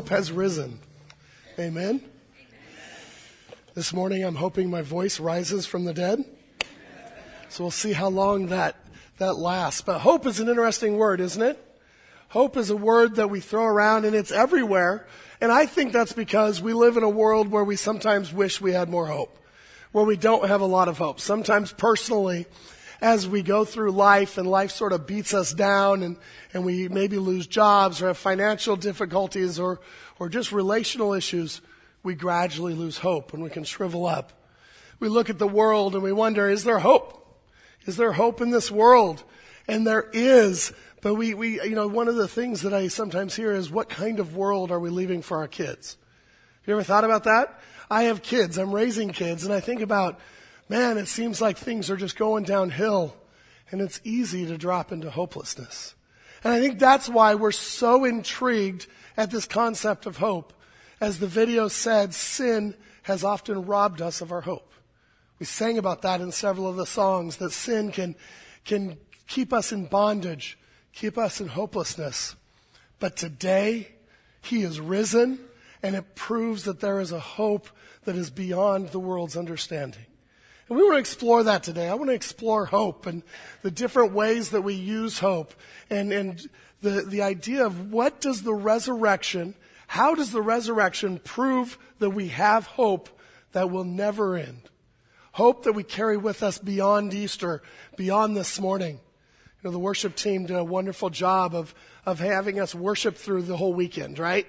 hope has risen. Amen. This morning I'm hoping my voice rises from the dead. So we'll see how long that, that lasts. But hope is an interesting word, isn't it? Hope is a word that we throw around and it's everywhere. And I think that's because we live in a world where we sometimes wish we had more hope, where we don't have a lot of hope. Sometimes personally, as we go through life and life sort of beats us down and, and we maybe lose jobs or have financial difficulties or, or just relational issues, we gradually lose hope and we can shrivel up. We look at the world and we wonder, is there hope? Is there hope in this world? And there is. But we, we, you know, one of the things that I sometimes hear is what kind of world are we leaving for our kids? Have you ever thought about that? I have kids. I'm raising kids and I think about, man, it seems like things are just going downhill and it's easy to drop into hopelessness. And I think that's why we're so intrigued at this concept of hope. As the video said, sin has often robbed us of our hope. We sang about that in several of the songs that sin can, can keep us in bondage, keep us in hopelessness. But today, He is risen, and it proves that there is a hope that is beyond the world's understanding. And we want to explore that today. I want to explore hope and the different ways that we use hope and, and the, the idea of what does the resurrection, how does the resurrection prove that we have hope that will never end? Hope that we carry with us beyond Easter, beyond this morning. You know, the worship team did a wonderful job of, of having us worship through the whole weekend, right?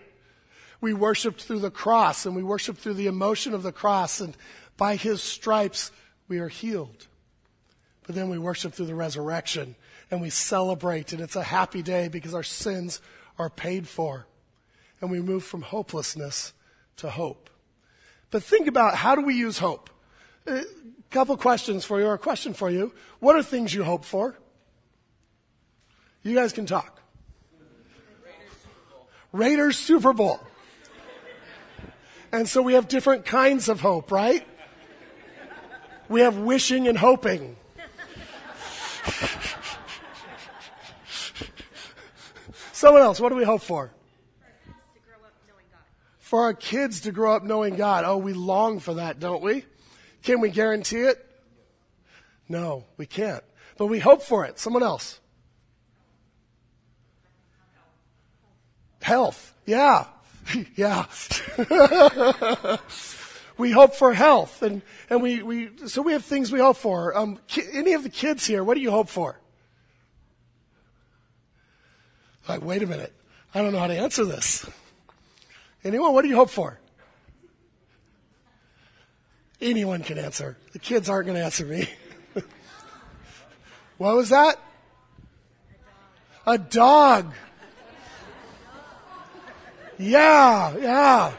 We worshiped through the cross and we worshiped through the emotion of the cross and by his stripes we are healed. But then we worship through the resurrection and we celebrate and it's a happy day because our sins are paid for. And we move from hopelessness to hope. But think about how do we use hope? A couple questions for you or a question for you. What are things you hope for? You guys can talk. Raiders Super Bowl. And so we have different kinds of hope, right? We have wishing and hoping. Someone else, what do we hope for? For our kids to grow up knowing God. Oh, we long for that, don't we? Can we guarantee it? No, we can't. But we hope for it. Someone else. Health. Yeah. yeah. we hope for health and, and we, we, so we have things we hope for. Um, ki- any of the kids here, what do you hope for? Like, wait a minute. I don't know how to answer this. Anyone, what do you hope for? Anyone can answer. The kids aren't going to answer me. what was that? A dog. Yeah, yeah.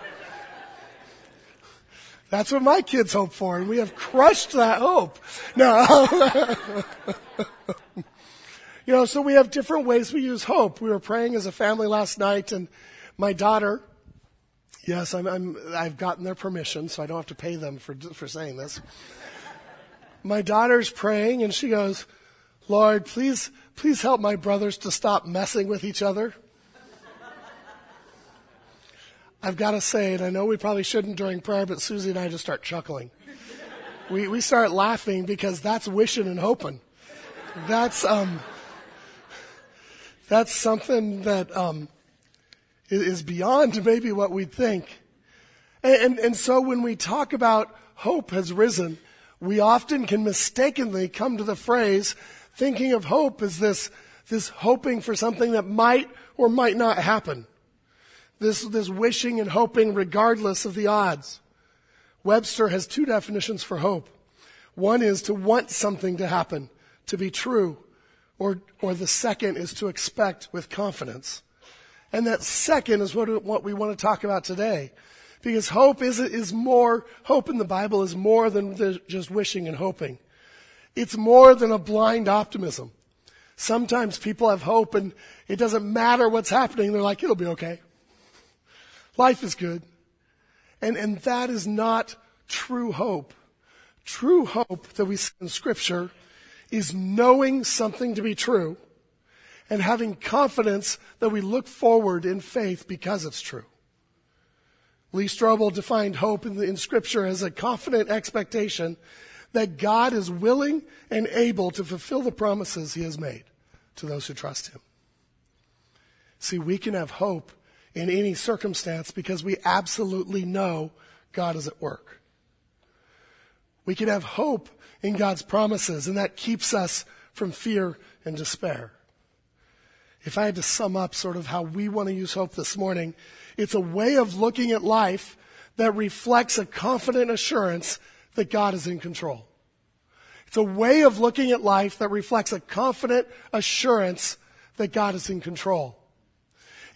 That's what my kids hope for, and we have crushed that hope. No. you know, so we have different ways we use hope. We were praying as a family last night, and my daughter, yes, I'm, I'm, I've gotten their permission, so I don't have to pay them for, for saying this. My daughter's praying, and she goes, Lord, please, please help my brothers to stop messing with each other. I've got to say, and I know we probably shouldn't during prayer, but Susie and I just start chuckling. We, we start laughing because that's wishing and hoping. That's, um, that's something that, um, is beyond maybe what we'd think. And, and, and so when we talk about hope has risen, we often can mistakenly come to the phrase thinking of hope as this, this hoping for something that might or might not happen this, this wishing and hoping regardless of the odds. Webster has two definitions for hope. One is to want something to happen, to be true, or, or the second is to expect with confidence. And that second is what, what we want to talk about today. Because hope is, is more, hope in the Bible is more than just wishing and hoping. It's more than a blind optimism. Sometimes people have hope and it doesn't matter what's happening. They're like, it'll be okay. Life is good. And, and that is not true hope. True hope that we see in scripture is knowing something to be true and having confidence that we look forward in faith because it's true. Lee Strobel defined hope in, the, in Scripture as a confident expectation that God is willing and able to fulfill the promises He has made to those who trust Him. See, we can have hope in any circumstance because we absolutely know God is at work. We can have hope in God's promises, and that keeps us from fear and despair. If I had to sum up sort of how we want to use hope this morning, it's a way of looking at life that reflects a confident assurance that God is in control. It's a way of looking at life that reflects a confident assurance that God is in control.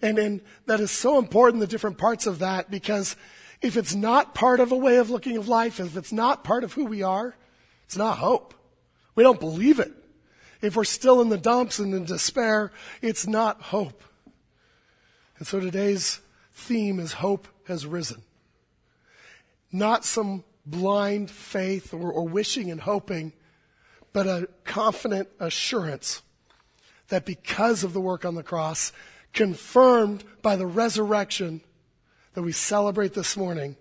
And, and that is so important, the different parts of that, because if it's not part of a way of looking of life, if it's not part of who we are, it's not hope. We don't believe it. If we're still in the dumps and in despair, it's not hope. And so today's theme is hope has risen. Not some blind faith or, or wishing and hoping, but a confident assurance that because of the work on the cross, confirmed by the resurrection that we celebrate this morning,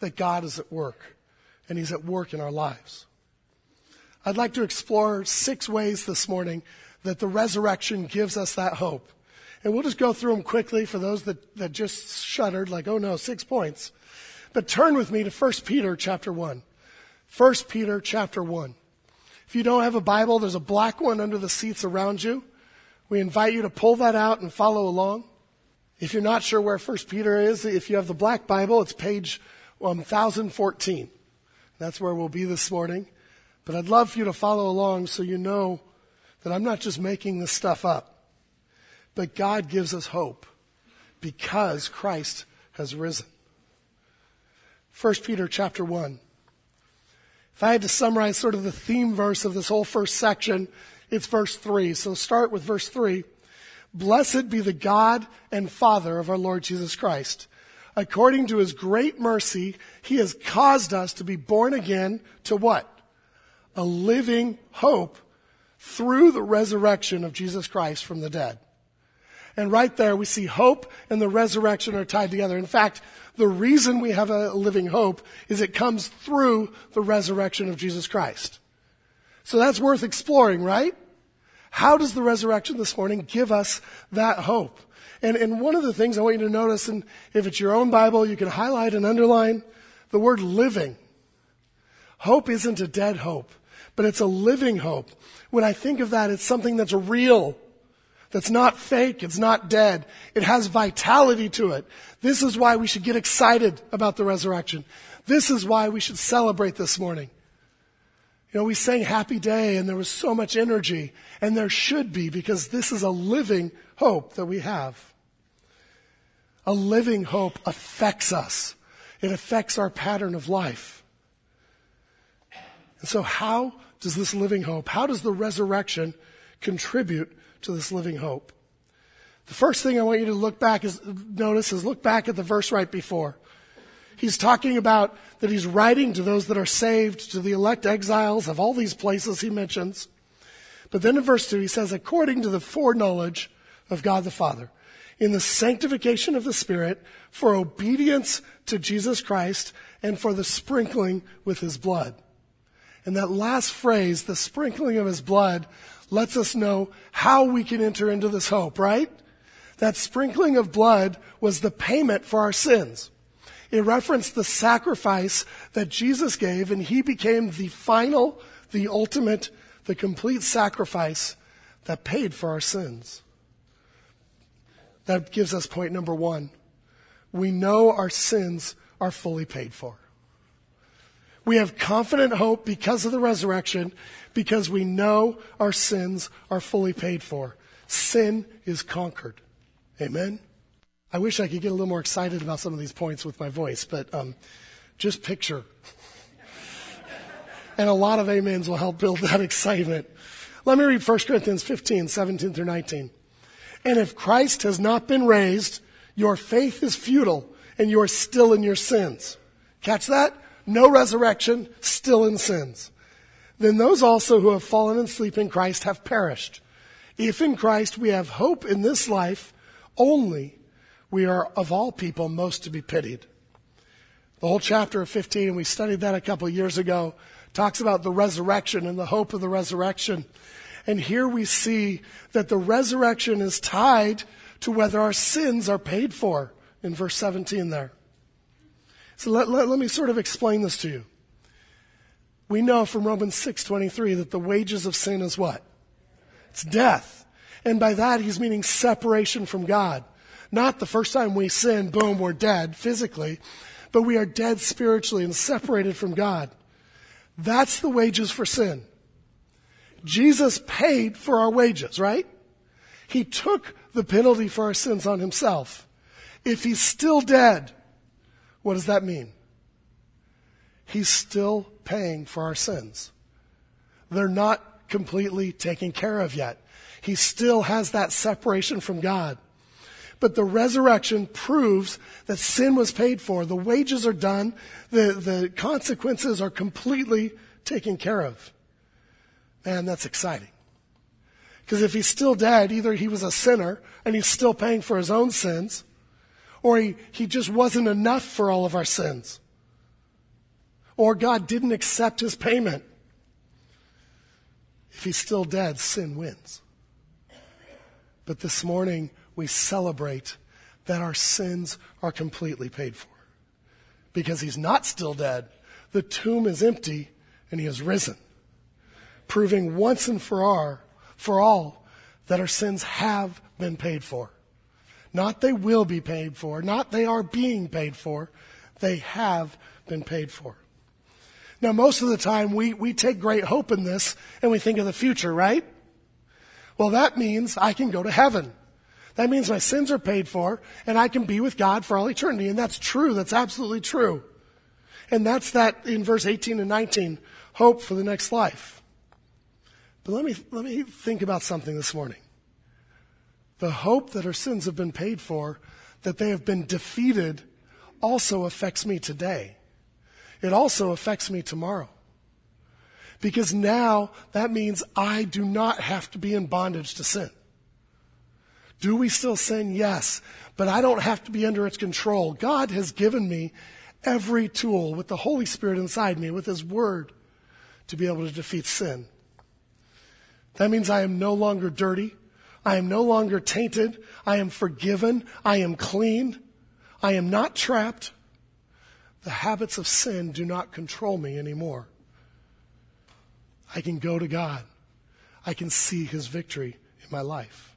that God is at work and He's at work in our lives. I'd like to explore six ways this morning that the resurrection gives us that hope. And we'll just go through them quickly for those that, that just shuddered, like, oh no, six points. But turn with me to 1 Peter chapter 1. 1 Peter chapter 1. If you don't have a Bible, there's a black one under the seats around you. We invite you to pull that out and follow along. If you're not sure where 1 Peter is, if you have the black Bible, it's page um, 1014. That's where we'll be this morning. But I'd love for you to follow along so you know that I'm not just making this stuff up, but God gives us hope because Christ has risen. 1 Peter chapter 1. If I had to summarize sort of the theme verse of this whole first section, it's verse 3. So start with verse 3. Blessed be the God and Father of our Lord Jesus Christ. According to his great mercy, he has caused us to be born again to what? A living hope through the resurrection of Jesus Christ from the dead. And right there we see hope and the resurrection are tied together. In fact, the reason we have a living hope is it comes through the resurrection of Jesus Christ. So that's worth exploring, right? How does the resurrection this morning give us that hope? And, and one of the things I want you to notice, and if it's your own Bible, you can highlight and underline the word living. Hope isn't a dead hope, but it's a living hope. When I think of that, it's something that's real, that's not fake, it's not dead. It has vitality to it. This is why we should get excited about the resurrection. This is why we should celebrate this morning. You know, we sang Happy Day and there was so much energy, and there should be because this is a living hope that we have. A living hope affects us. It affects our pattern of life. And so how does this living hope, how does the resurrection contribute to this living hope? The first thing I want you to look back is, notice is look back at the verse right before. He's talking about that he's writing to those that are saved, to the elect exiles of all these places he mentions. But then in verse 2, he says, according to the foreknowledge of God the Father, in the sanctification of the Spirit, for obedience to Jesus Christ, and for the sprinkling with his blood. And that last phrase, the sprinkling of his blood, lets us know how we can enter into this hope, right? That sprinkling of blood was the payment for our sins. It referenced the sacrifice that Jesus gave, and he became the final, the ultimate, the complete sacrifice that paid for our sins. That gives us point number one. We know our sins are fully paid for. We have confident hope because of the resurrection, because we know our sins are fully paid for. Sin is conquered. Amen? I wish I could get a little more excited about some of these points with my voice, but um, just picture. and a lot of amens will help build that excitement. Let me read 1 Corinthians 15, 17 through 19. And if Christ has not been raised, your faith is futile and you are still in your sins. Catch that? No resurrection, still in sins. Then those also who have fallen asleep in Christ have perished. If in Christ we have hope in this life only, we are of all people most to be pitied. The whole chapter of 15, and we studied that a couple years ago, talks about the resurrection and the hope of the resurrection. And here we see that the resurrection is tied to whether our sins are paid for in verse 17 there. So let, let, let me sort of explain this to you. We know from Romans 6:23 that the wages of sin is what? It's death. And by that he's meaning separation from God. Not the first time we sin, boom, we're dead physically, but we are dead spiritually and separated from God. That's the wages for sin. Jesus paid for our wages, right? He took the penalty for our sins on himself. If he's still dead, what does that mean? He's still paying for our sins. They're not completely taken care of yet. He still has that separation from God. But the resurrection proves that sin was paid for. The wages are done. The, the consequences are completely taken care of. Man, that's exciting. Because if he's still dead, either he was a sinner and he's still paying for his own sins, or he, he just wasn't enough for all of our sins. Or God didn't accept his payment. If he's still dead, sin wins. But this morning, we celebrate that our sins are completely paid for. Because he's not still dead. The tomb is empty and he has risen, proving once and for all, for all that our sins have been paid for. Not they will be paid for, not they are being paid for, they have been paid for. Now, most of the time we, we take great hope in this and we think of the future, right? Well, that means I can go to heaven. That means my sins are paid for and I can be with God for all eternity. And that's true. That's absolutely true. And that's that in verse 18 and 19, hope for the next life. But let me, let me think about something this morning. The hope that our sins have been paid for, that they have been defeated, also affects me today. It also affects me tomorrow. Because now that means I do not have to be in bondage to sin. Do we still sin? Yes. But I don't have to be under its control. God has given me every tool with the Holy Spirit inside me, with His Word, to be able to defeat sin. That means I am no longer dirty. I am no longer tainted. I am forgiven. I am clean. I am not trapped. The habits of sin do not control me anymore. I can go to God. I can see His victory in my life.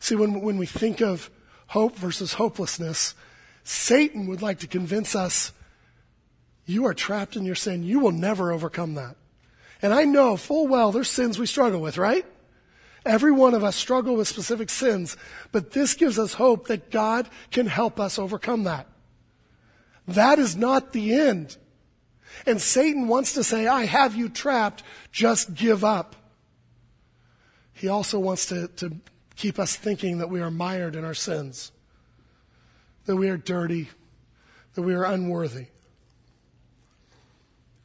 See, when, when we think of hope versus hopelessness, Satan would like to convince us you are trapped in your sin. You will never overcome that. And I know full well there's sins we struggle with, right? Every one of us struggle with specific sins, but this gives us hope that God can help us overcome that. That is not the end. And Satan wants to say, I have you trapped, just give up. He also wants to, to keep us thinking that we are mired in our sins, that we are dirty, that we are unworthy.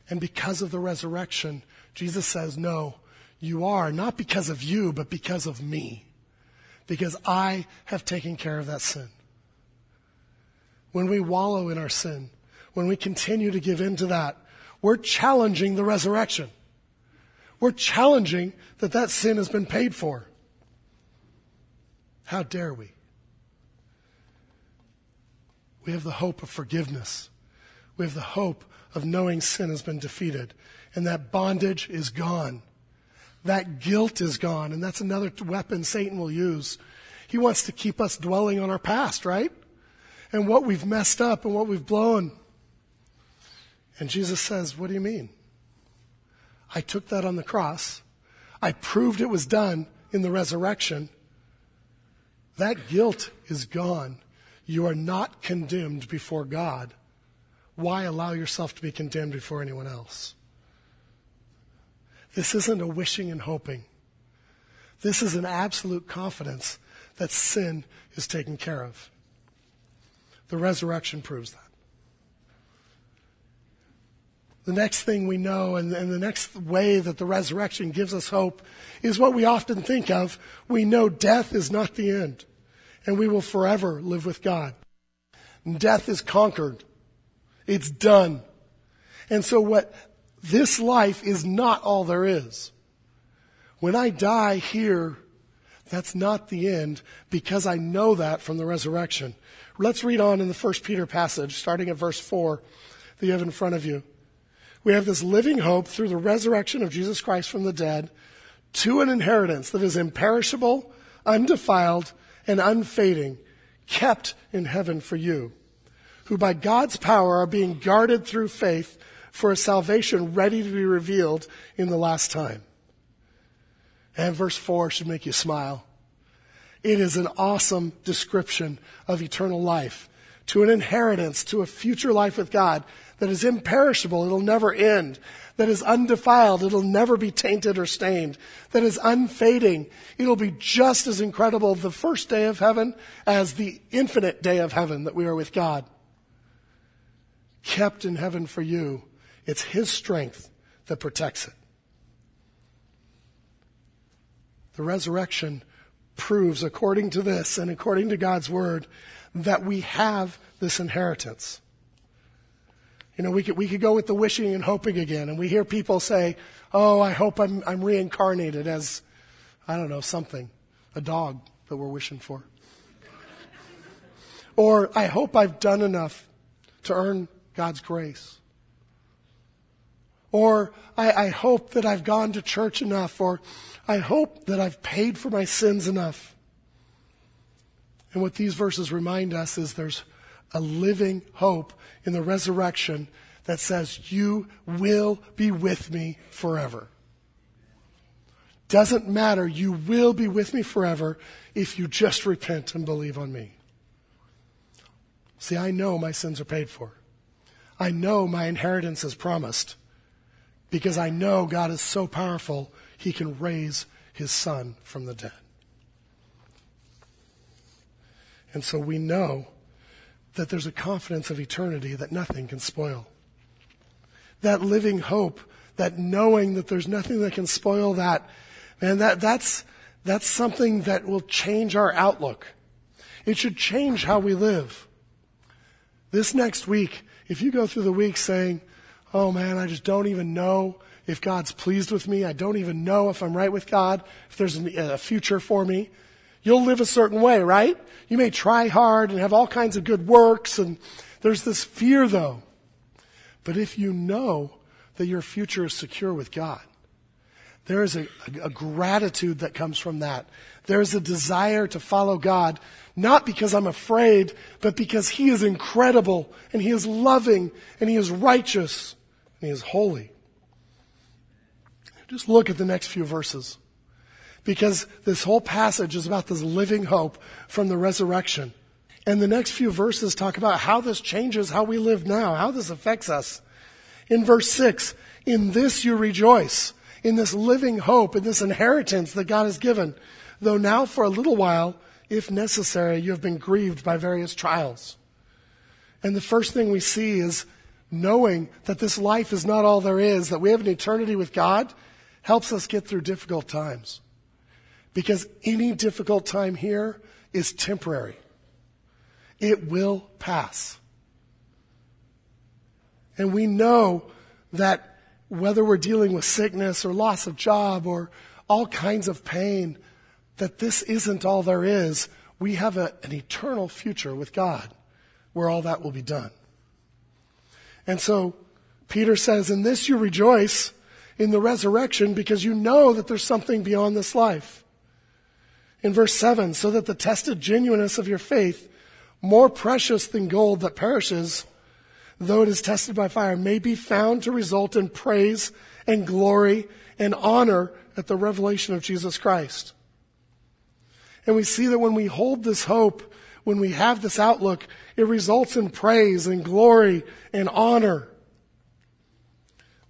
And because of the resurrection, Jesus says, No, you are, not because of you, but because of me. Because I have taken care of that sin. When we wallow in our sin, when we continue to give in to that, we're challenging the resurrection. We're challenging that that sin has been paid for. How dare we? We have the hope of forgiveness. We have the hope of knowing sin has been defeated and that bondage is gone. That guilt is gone. And that's another weapon Satan will use. He wants to keep us dwelling on our past, right? And what we've messed up and what we've blown. And Jesus says, What do you mean? I took that on the cross. I proved it was done in the resurrection. That guilt is gone. You are not condemned before God. Why allow yourself to be condemned before anyone else? This isn't a wishing and hoping. This is an absolute confidence that sin is taken care of. The resurrection proves that. The next thing we know, and, and, the next way that the resurrection gives us hope, is what we often think of. We know death is not the end, and we will forever live with God. Death is conquered. It's done. And so what this life is not all there is. When I die here, that's not the end because I know that from the resurrection. Let's read on in the first Peter passage, starting at verse 4 that you have in front of you. We have this living hope through the resurrection of Jesus Christ from the dead to an inheritance that is imperishable, undefiled, and unfading, kept in heaven for you, who by God's power are being guarded through faith for a salvation ready to be revealed in the last time. And verse 4 should make you smile. It is an awesome description of eternal life, to an inheritance, to a future life with God that is imperishable, it'll never end, that is undefiled, it'll never be tainted or stained, that is unfading, it'll be just as incredible the first day of heaven as the infinite day of heaven that we are with God. Kept in heaven for you. It's His strength that protects it. The resurrection proves, according to this and according to God's word, that we have this inheritance. You know, we could, we could go with the wishing and hoping again, and we hear people say, Oh, I hope I'm, I'm reincarnated as, I don't know, something, a dog that we're wishing for. or, I hope I've done enough to earn God's grace. Or, I, I hope that I've gone to church enough, or I hope that I've paid for my sins enough. And what these verses remind us is there's a living hope in the resurrection that says, You will be with me forever. Doesn't matter, you will be with me forever if you just repent and believe on me. See, I know my sins are paid for. I know my inheritance is promised because I know God is so powerful he can raise his son from the dead. And so we know that there's a confidence of eternity that nothing can spoil. That living hope, that knowing that there's nothing that can spoil that, man, that, that's, that's something that will change our outlook. It should change how we live. This next week, if you go through the week saying, oh man, I just don't even know if God's pleased with me. I don't even know if I'm right with God, if there's a future for me. You'll live a certain way, right? You may try hard and have all kinds of good works, and there's this fear, though. But if you know that your future is secure with God, there is a, a, a, gratitude that comes from that. There is a desire to follow God, not because I'm afraid, but because He is incredible, and He is loving, and He is righteous, and He is holy. Just look at the next few verses. Because this whole passage is about this living hope from the resurrection. And the next few verses talk about how this changes how we live now, how this affects us. In verse 6, in this you rejoice, in this living hope, in this inheritance that God has given, though now for a little while, if necessary, you have been grieved by various trials. And the first thing we see is knowing that this life is not all there is, that we have an eternity with God, helps us get through difficult times. Because any difficult time here is temporary. It will pass. And we know that whether we're dealing with sickness or loss of job or all kinds of pain, that this isn't all there is. We have a, an eternal future with God where all that will be done. And so Peter says, In this you rejoice in the resurrection because you know that there's something beyond this life. In verse 7, so that the tested genuineness of your faith, more precious than gold that perishes, though it is tested by fire, may be found to result in praise and glory and honor at the revelation of Jesus Christ. And we see that when we hold this hope, when we have this outlook, it results in praise and glory and honor.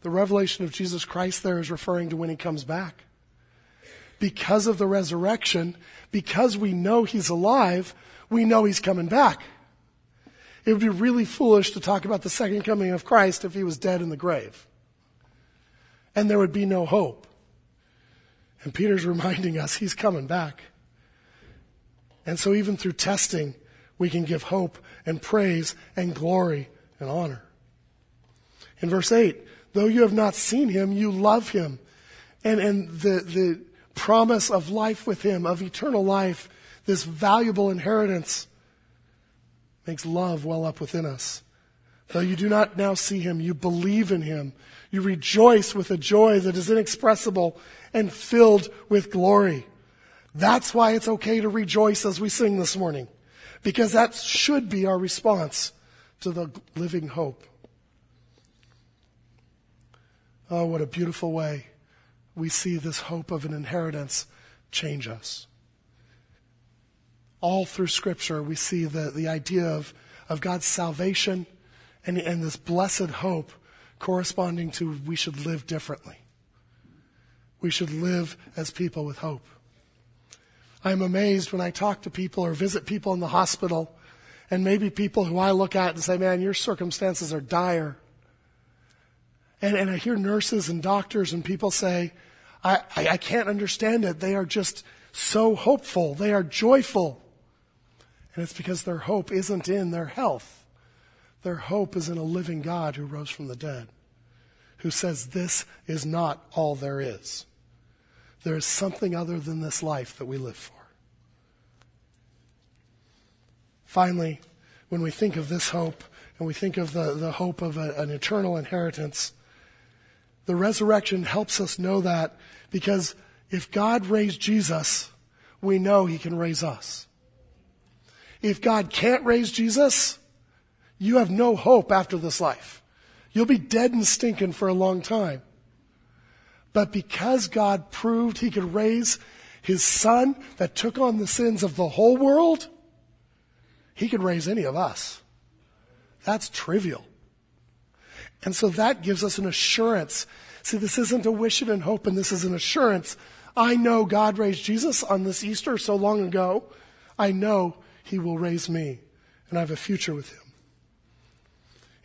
The revelation of Jesus Christ there is referring to when he comes back. Because of the resurrection, because we know he's alive, we know he's coming back. It would be really foolish to talk about the second coming of Christ if he was dead in the grave. And there would be no hope. And Peter's reminding us he's coming back. And so even through testing, we can give hope and praise and glory and honor. In verse 8, though you have not seen him, you love him. And, and the, the promise of life with him, of eternal life, this valuable inheritance, makes love well up within us. Though you do not now see him, you believe in him. You rejoice with a joy that is inexpressible and filled with glory. That's why it's okay to rejoice as we sing this morning, because that should be our response to the living hope. Oh, what a beautiful way we see this hope of an inheritance change us. All through Scripture, we see the, the idea of, of God's salvation and, and this blessed hope corresponding to we should live differently. We should live as people with hope. I'm amazed when I talk to people or visit people in the hospital, and maybe people who I look at and say, Man, your circumstances are dire. And, and I hear nurses and doctors and people say, I, I, I can't understand it. They are just so hopeful. They are joyful. And it's because their hope isn't in their health. Their hope is in a living God who rose from the dead, who says this is not all there is. There is something other than this life that we live for. Finally, when we think of this hope and we think of the, the hope of a, an eternal inheritance, the resurrection helps us know that because if God raised Jesus, we know he can raise us. If God can't raise Jesus, you have no hope after this life. You'll be dead and stinking for a long time. But because God proved he could raise his son that took on the sins of the whole world, he could raise any of us. That's trivial. And so that gives us an assurance. See, this isn't a wish and hope, and this is an assurance. I know God raised Jesus on this Easter so long ago. I know he will raise me, and I have a future with him.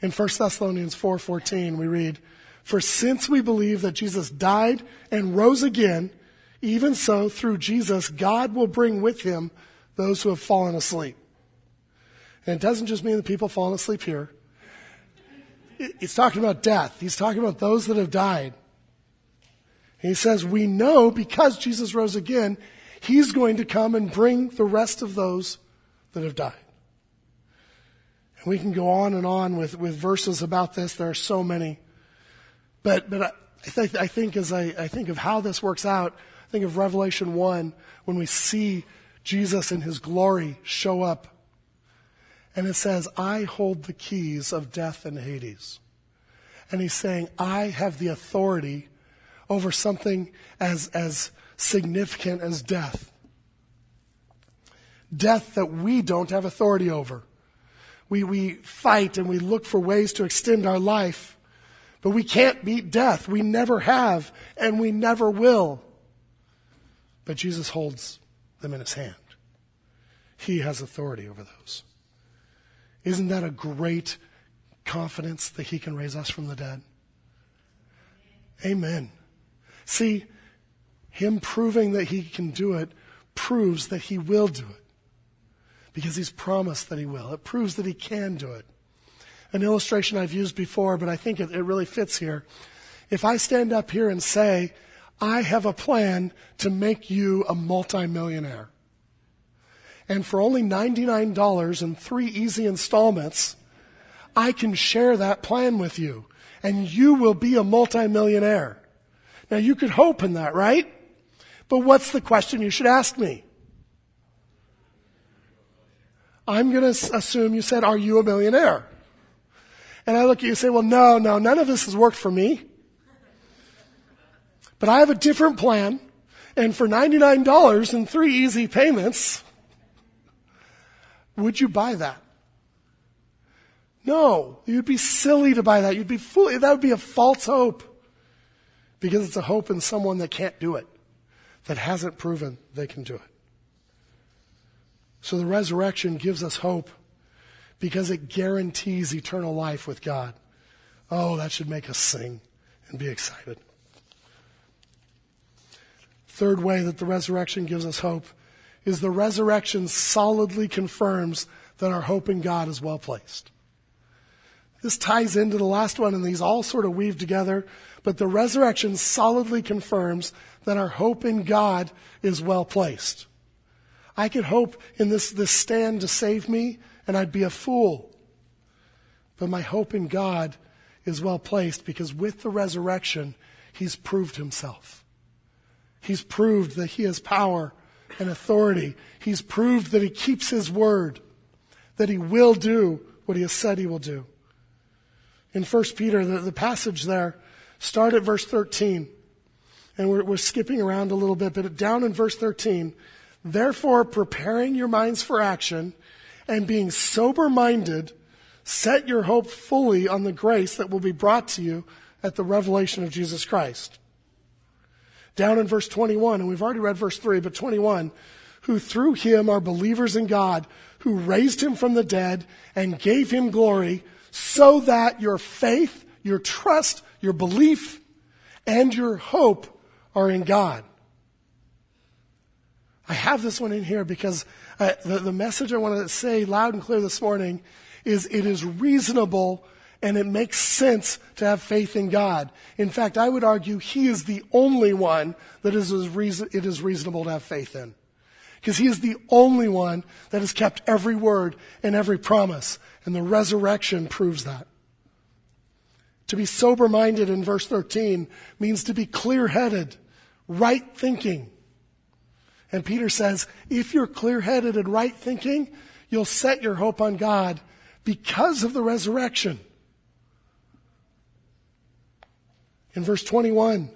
In 1 Thessalonians 4:14 we read, "For since we believe that Jesus died and rose again, even so through Jesus God will bring with him those who have fallen asleep." And it doesn't just mean the people falling asleep here. He's talking about death. He's talking about those that have died. he says, We know because Jesus rose again, he's going to come and bring the rest of those that have died. And we can go on and on with, with verses about this. There are so many. But, but I, th- I think as I, I think of how this works out, I think of Revelation 1 when we see Jesus in his glory show up and it says, I hold the keys of death and Hades. And he's saying, I have the authority over something as, as significant as death. Death that we don't have authority over. We, we fight and we look for ways to extend our life, but we can't beat death. We never have, and we never will. But Jesus holds them in his hand. He has authority over those. Isn't that a great confidence that He can raise us from the dead? Amen. See, Him proving that He can do it proves that He will do it because He's promised that He will. It proves that He can do it. An illustration I've used before, but I think it, it really fits here. If I stand up here and say, I have a plan to make you a multimillionaire and for only $99 in three easy installments, I can share that plan with you and you will be a multimillionaire. Now you could hope in that, right? But what's the question you should ask me? I'm going to assume you said, are you a millionaire? And I look at you and say, well, no, no, none of this has worked for me. But I have a different plan. And for $99 in three easy payments, would you buy that? No, you'd be silly to buy that. You'd be foolish. That would be a false hope because it's a hope in someone that can't do it, that hasn't proven they can do it. So the resurrection gives us hope because it guarantees eternal life with God. Oh, that should make us sing and be excited. Third way that the resurrection gives us hope is the resurrection solidly confirms that our hope in God is well placed. This ties into the last one, and these all sort of weave together. But the resurrection solidly confirms that our hope in God is well placed. I could hope in this, this stand to save me, and I'd be a fool. But my hope in God is well placed because with the resurrection, He's proved Himself. He's proved that He has power and authority. He's proved that He keeps His word, that He will do what He has said He will do. In 1 Peter, the, the passage there, start at verse 13. And we're, we're skipping around a little bit, but down in verse 13, therefore preparing your minds for action and being sober minded, set your hope fully on the grace that will be brought to you at the revelation of Jesus Christ. Down in verse 21, and we've already read verse 3, but 21, who through him are believers in God, who raised him from the dead and gave him glory, so that your faith, your trust, your belief, and your hope are in God. I have this one in here because uh, the, the message I want to say loud and clear this morning is it is reasonable and it makes sense to have faith in God. In fact, I would argue He is the only one that is reason, it is reasonable to have faith in. Because He is the only one that has kept every word and every promise. And the resurrection proves that. To be sober minded in verse 13 means to be clear headed, right thinking. And Peter says, if you're clear headed and right thinking, you'll set your hope on God because of the resurrection. In verse 21,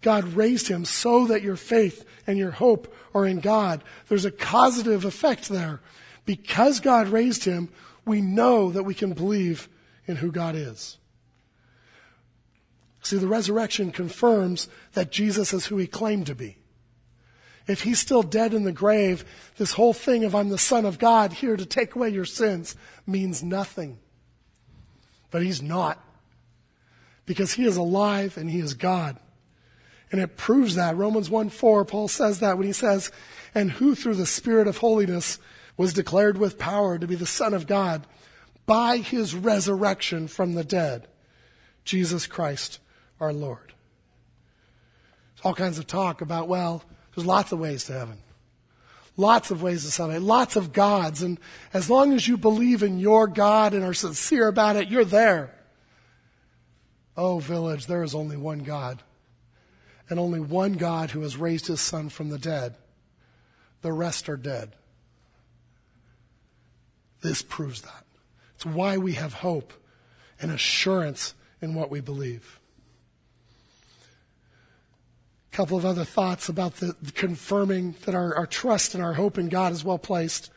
God raised him so that your faith and your hope are in God. There's a causative effect there. Because God raised him, we know that we can believe in who God is. See, the resurrection confirms that Jesus is who he claimed to be. If he's still dead in the grave, this whole thing of I'm the Son of God here to take away your sins means nothing. But he's not. Because he is alive and he is God. And it proves that. Romans 1 4, Paul says that when he says, And who through the Spirit of holiness was declared with power to be the Son of God by his resurrection from the dead, Jesus Christ our Lord. There's all kinds of talk about, well, there's lots of ways to heaven. Lots of ways to salvation. Lots of gods. And as long as you believe in your God and are sincere about it, you're there. Oh, village, there is only one God. And only one God who has raised his son from the dead. The rest are dead. This proves that. It's why we have hope and assurance in what we believe A couple of other thoughts about the, the confirming that our, our trust and our hope in God is well placed.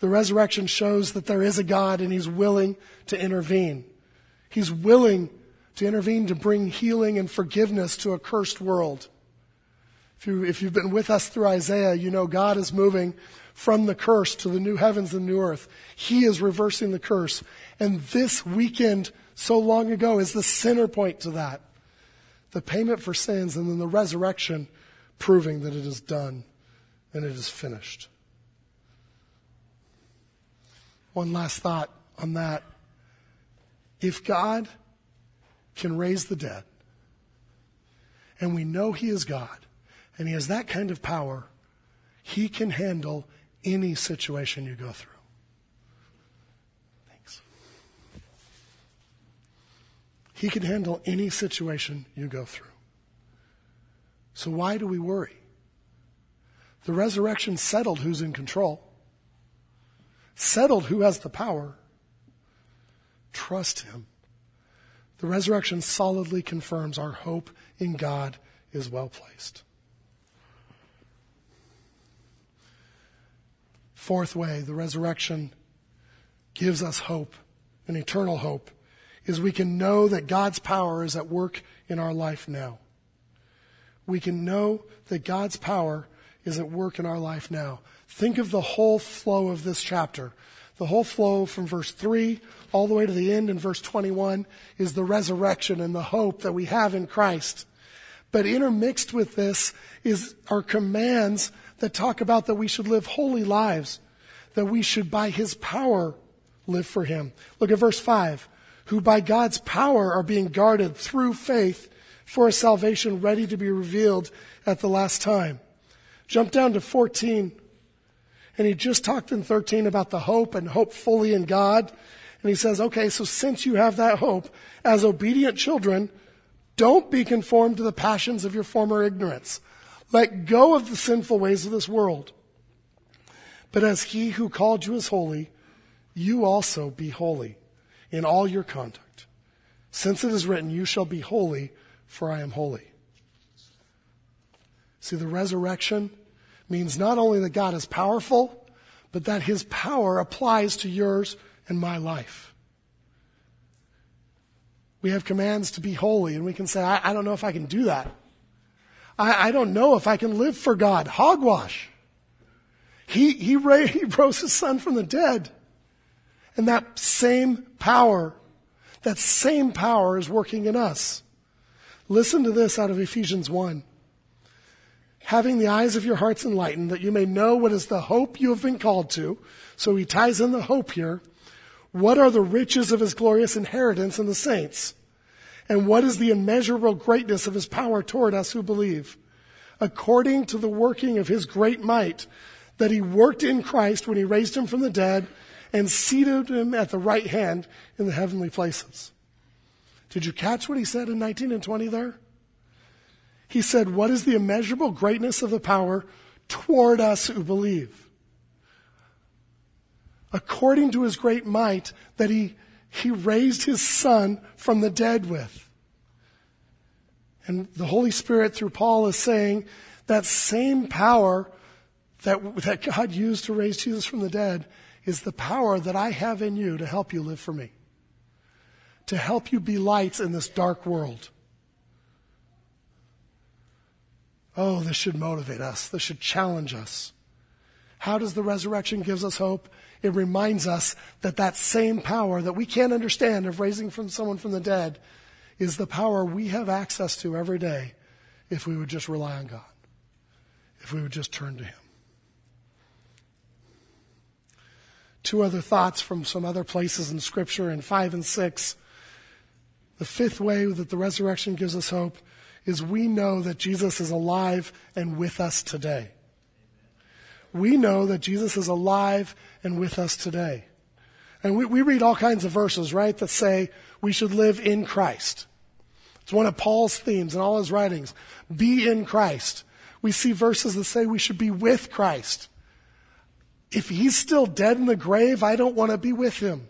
The resurrection shows that there is a God and He's willing to intervene. He's willing to intervene to bring healing and forgiveness to a cursed world. If, you, if you've been with us through Isaiah, you know God is moving from the curse to the new heavens and new earth. He is reversing the curse. And this weekend, so long ago, is the center point to that the payment for sins, and then the resurrection proving that it is done and it is finished. One last thought on that. If God can raise the dead, and we know He is God, and He has that kind of power, He can handle any situation you go through. Thanks. He can handle any situation you go through. So why do we worry? The resurrection settled who's in control, settled who has the power. Trust Him. The resurrection solidly confirms our hope in God is well placed. Fourth way, the resurrection gives us hope, an eternal hope is we can know that God's power is at work in our life now. We can know that God's power is at work in our life now. Think of the whole flow of this chapter. The whole flow from verse 3 all the way to the end in verse 21 is the resurrection and the hope that we have in Christ. But intermixed with this is our commands that talk about that we should live holy lives, that we should by his power live for him. Look at verse 5. Who by God's power are being guarded through faith for a salvation ready to be revealed at the last time. Jump down to 14. And he just talked in 13 about the hope and hope fully in God. And he says, okay, so since you have that hope, as obedient children, don't be conformed to the passions of your former ignorance. Let go of the sinful ways of this world. But as he who called you is holy, you also be holy in all your conduct. Since it is written, You shall be holy, for I am holy. See, the resurrection means not only that God is powerful, but that his power applies to yours and my life. We have commands to be holy, and we can say, I, I don't know if I can do that. I, I, don't know if I can live for God. Hogwash. He, he, ra- he rose his son from the dead. And that same power, that same power is working in us. Listen to this out of Ephesians 1. Having the eyes of your hearts enlightened, that you may know what is the hope you have been called to. So he ties in the hope here. What are the riches of his glorious inheritance in the saints? And what is the immeasurable greatness of his power toward us who believe? According to the working of his great might, that he worked in Christ when he raised him from the dead and seated him at the right hand in the heavenly places. Did you catch what he said in 19 and 20 there? He said, What is the immeasurable greatness of the power toward us who believe? According to his great might that he, he raised his son from the dead with. And the Holy Spirit through Paul is saying that same power that, that God used to raise Jesus from the dead is the power that I have in you to help you live for me, to help you be lights in this dark world. Oh, this should motivate us. This should challenge us. How does the resurrection gives us hope? It reminds us that that same power that we can't understand of raising from someone from the dead is the power we have access to every day if we would just rely on God, if we would just turn to Him. two other thoughts from some other places in Scripture in 5 and 6. The fifth way that the resurrection gives us hope is we know that Jesus is alive and with us today. We know that Jesus is alive and with us today. And we, we read all kinds of verses, right, that say we should live in Christ. It's one of Paul's themes in all his writings. Be in Christ. We see verses that say we should be with Christ if he's still dead in the grave, I don't want to be with him.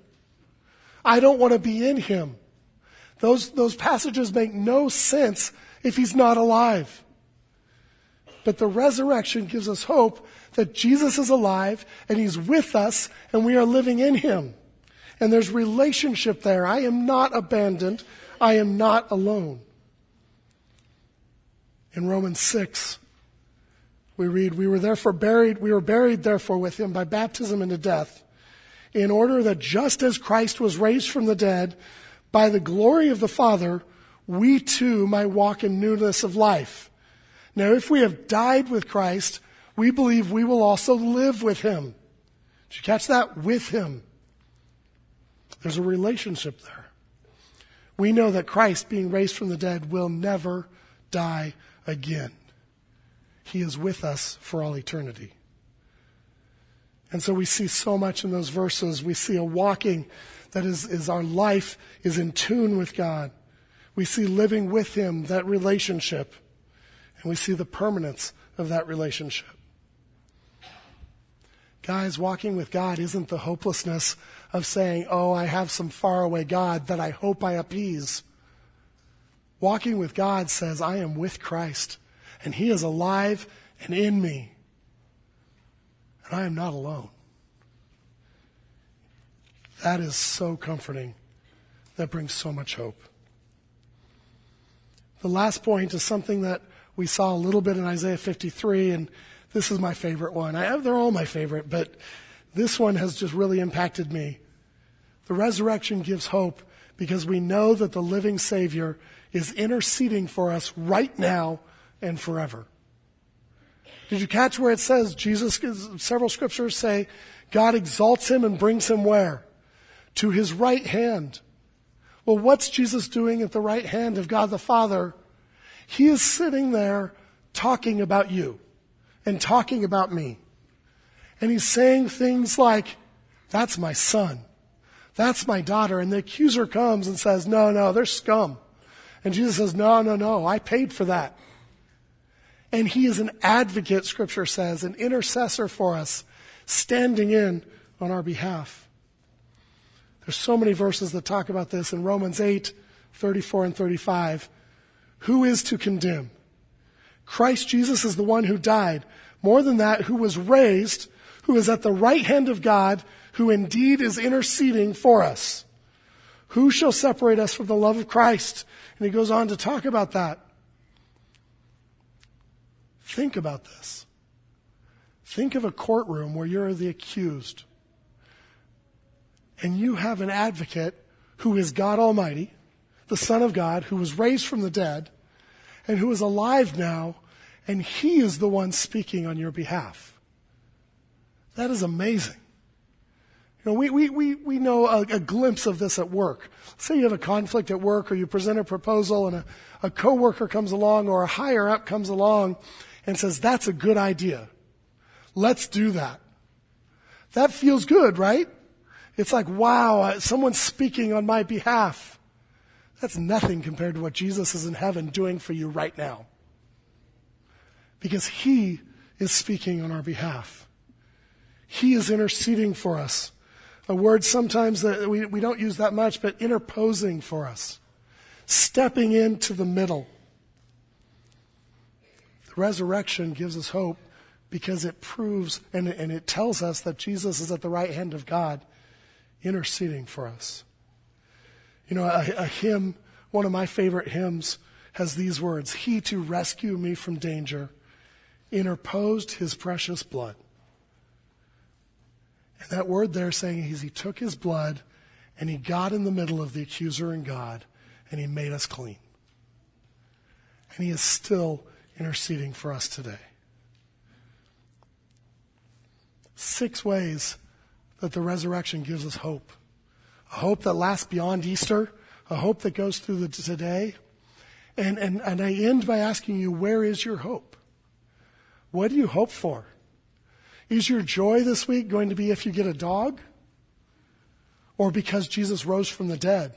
I don't want to be in him. Those, those passages make no sense if he's not alive. But the resurrection gives us hope that Jesus is alive and he's with us and we are living in him. And there's relationship there. I am not abandoned. I am not alone. In Romans 6, we read, We were therefore buried, we were buried therefore with him by baptism into death, in order that just as Christ was raised from the dead by the glory of the Father, we too might walk in newness of life. Now, if we have died with Christ, we believe we will also live with him. Did you catch that? With him. There's a relationship there. We know that Christ, being raised from the dead, will never die again. He is with us for all eternity. And so we see so much in those verses. We see a walking that is, is our life is in tune with God. We see living with Him, that relationship. And we see the permanence of that relationship. Guys, walking with God isn't the hopelessness of saying, oh, I have some faraway God that I hope I appease. Walking with God says, I am with Christ and He is alive and in me. And I am not alone. That is so comforting. That brings so much hope. The last point is something that we saw a little bit in Isaiah 53, and this is my favorite one. I they're all my favorite, but this one has just really impacted me. The resurrection gives hope because we know that the living Savior is interceding for us right now and forever. Did you catch where it says Jesus, several scriptures say, God exalts him and brings him where? To his right hand. Well, what's Jesus doing at the right hand of God the Father? He is sitting there talking about you and talking about me. And he's saying things like, that's my son. That's my daughter. And the accuser comes and says, no, no, they're scum. And Jesus says, no, no, no, I paid for that. And he is an advocate, scripture says, an intercessor for us, standing in on our behalf. There's so many verses that talk about this in Romans 8, 34 and 35. Who is to condemn? Christ Jesus is the one who died. More than that, who was raised, who is at the right hand of God, who indeed is interceding for us. Who shall separate us from the love of Christ? And he goes on to talk about that. Think about this. Think of a courtroom where you're the accused. And you have an advocate who is God Almighty, the Son of God, who was raised from the dead, and who is alive now, and he is the one speaking on your behalf. That is amazing. You know, we, we, we, we know a, a, glimpse of this at work. Say you have a conflict at work or you present a proposal and a, a coworker comes along or a higher up comes along and says, that's a good idea. Let's do that. That feels good, right? It's like, wow, uh, someone's speaking on my behalf. That's nothing compared to what Jesus is in heaven doing for you right now. Because he is speaking on our behalf. He is interceding for us a word sometimes that we, we don't use that much, but interposing for us, stepping into the middle. The resurrection gives us hope because it proves and, and it tells us that Jesus is at the right hand of God interceding for us. You know, a, a hymn, one of my favorite hymns, has these words He to rescue me from danger interposed his precious blood. And that word there saying is he took his blood and he got in the middle of the accuser and God and he made us clean. And he is still interceding for us today. Six ways that the resurrection gives us hope. A hope that lasts beyond Easter, a hope that goes through the today. And, and, and I end by asking you, where is your hope? What do you hope for? Is your joy this week going to be if you get a dog? Or because Jesus rose from the dead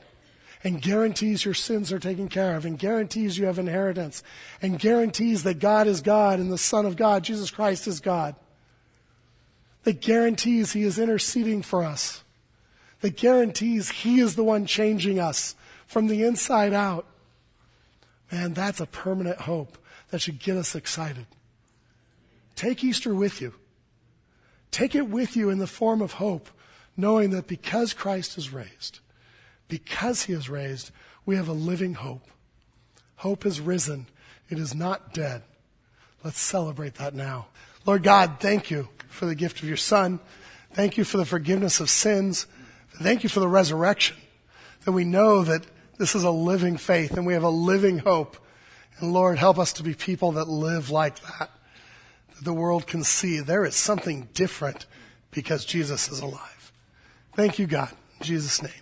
and guarantees your sins are taken care of and guarantees you have inheritance and guarantees that God is God and the Son of God, Jesus Christ, is God? That guarantees He is interceding for us. That guarantees He is the one changing us from the inside out. Man, that's a permanent hope that should get us excited. Take Easter with you. Take it with you in the form of hope, knowing that because Christ is raised, because he is raised, we have a living hope. Hope is risen. It is not dead. Let's celebrate that now. Lord God, thank you for the gift of your Son. Thank you for the forgiveness of sins. Thank you for the resurrection. That we know that this is a living faith and we have a living hope. And Lord, help us to be people that live like that That the world can see there is something different because Jesus is alive. Thank you, God. In Jesus' name.